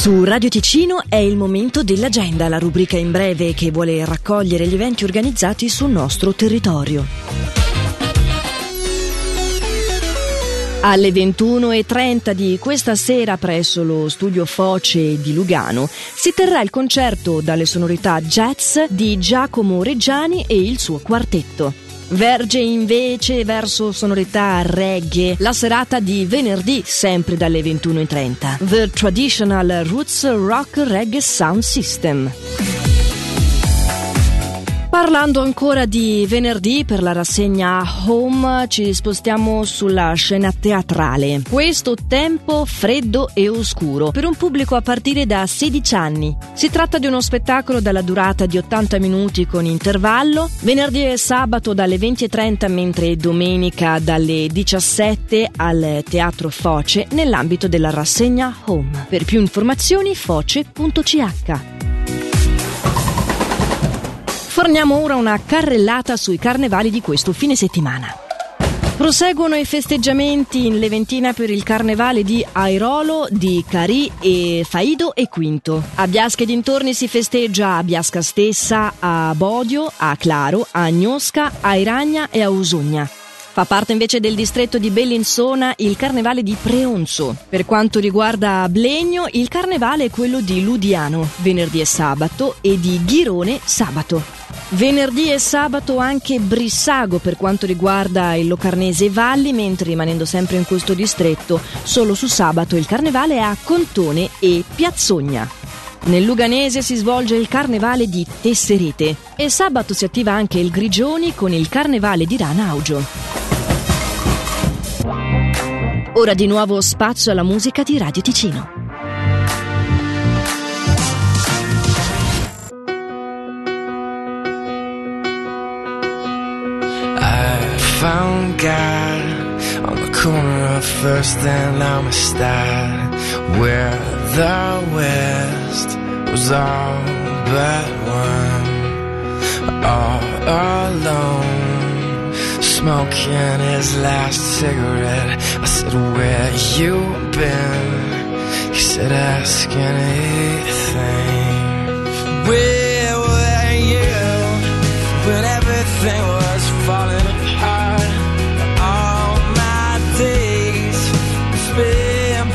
Su Radio Ticino è il momento dell'agenda, la rubrica in breve che vuole raccogliere gli eventi organizzati sul nostro territorio. Alle 21.30 di questa sera presso lo studio Foce di Lugano si terrà il concerto dalle sonorità jazz di Giacomo Reggiani e il suo quartetto. Verge invece verso sonorità reggae la serata di venerdì, sempre dalle 21.30. The Traditional Roots Rock Reggae Sound System. Parlando ancora di venerdì per la rassegna Home ci spostiamo sulla scena teatrale. Questo tempo freddo e oscuro per un pubblico a partire da 16 anni. Si tratta di uno spettacolo dalla durata di 80 minuti con intervallo, venerdì e sabato dalle 20.30 mentre domenica dalle 17 al Teatro Foce nell'ambito della rassegna Home. Per più informazioni foce.ch. Forniamo ora una carrellata sui carnevali di questo fine settimana. Proseguono i festeggiamenti in Leventina per il carnevale di Airolo, di Cari e Faido e Quinto. A Biasca e dintorni si festeggia a Biasca stessa, a Bodio, a Claro, a Agnosca, a Iragna e a Usugna. Fa parte invece del distretto di Bellinzona il carnevale di Preonzo. Per quanto riguarda Blegno, il carnevale è quello di Ludiano, venerdì e sabato, e di Ghirone, sabato. Venerdì e sabato anche Brissago per quanto riguarda il Locarnese Valli, mentre rimanendo sempre in questo distretto, solo su sabato il carnevale è a Contone e Piazzogna. Nel Luganese si svolge il carnevale di Tesserete e sabato si attiva anche il Grigioni con il carnevale di Rana Augio. Ora di nuovo spazio alla musica di Radio Ticino. Found God on the corner of First and Amistad, where the West was all but won, all alone, smoking his last cigarette. I said, Where you been? He said, Ask anything. Where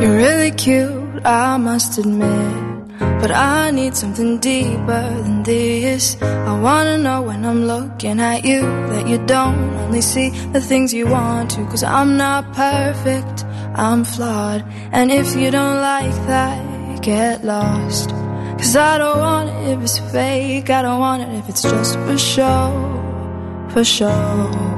You're really cute, I must admit. But I need something deeper than this. I wanna know when I'm looking at you that you don't only see the things you want to. Cause I'm not perfect, I'm flawed. And if you don't like that, get lost. Cause I don't want it if it's fake, I don't want it if it's just for show, for show.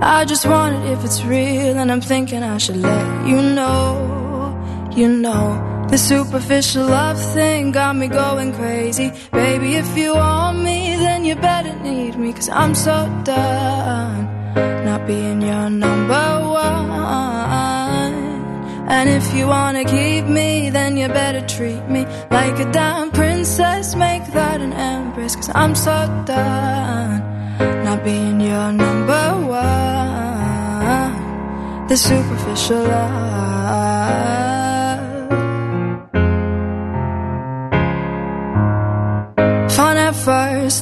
I just want it if it's real, and I'm thinking I should let you know, you know. The superficial love thing got me going crazy. Baby, if you want me, then you better need me, cause I'm so done not being your number one. And if you wanna keep me, then you better treat me like a damn princess, make that an empress, cause I'm so done not being your number one. The superficial love.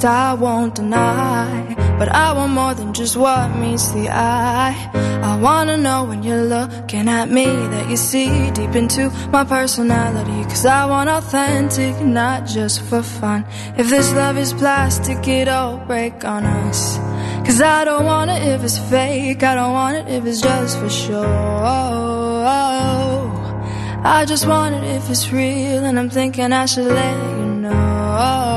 I won't deny. But I want more than just what meets the eye. I wanna know when you're looking at me that you see deep into my personality. Cause I want authentic, not just for fun. If this love is plastic, it'll break on us. Cause I don't want it if it's fake, I don't want it if it's just for show. I just want it if it's real, and I'm thinking I should let you know.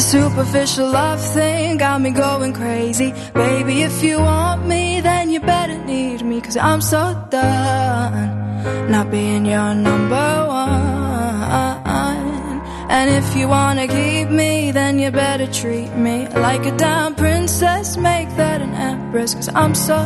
The superficial love thing got me going crazy. Baby, if you want me, then you better need me, cause I'm so done not being your number one. And if you wanna keep me, then you better treat me like a damn princess, make that an empress, cause I'm so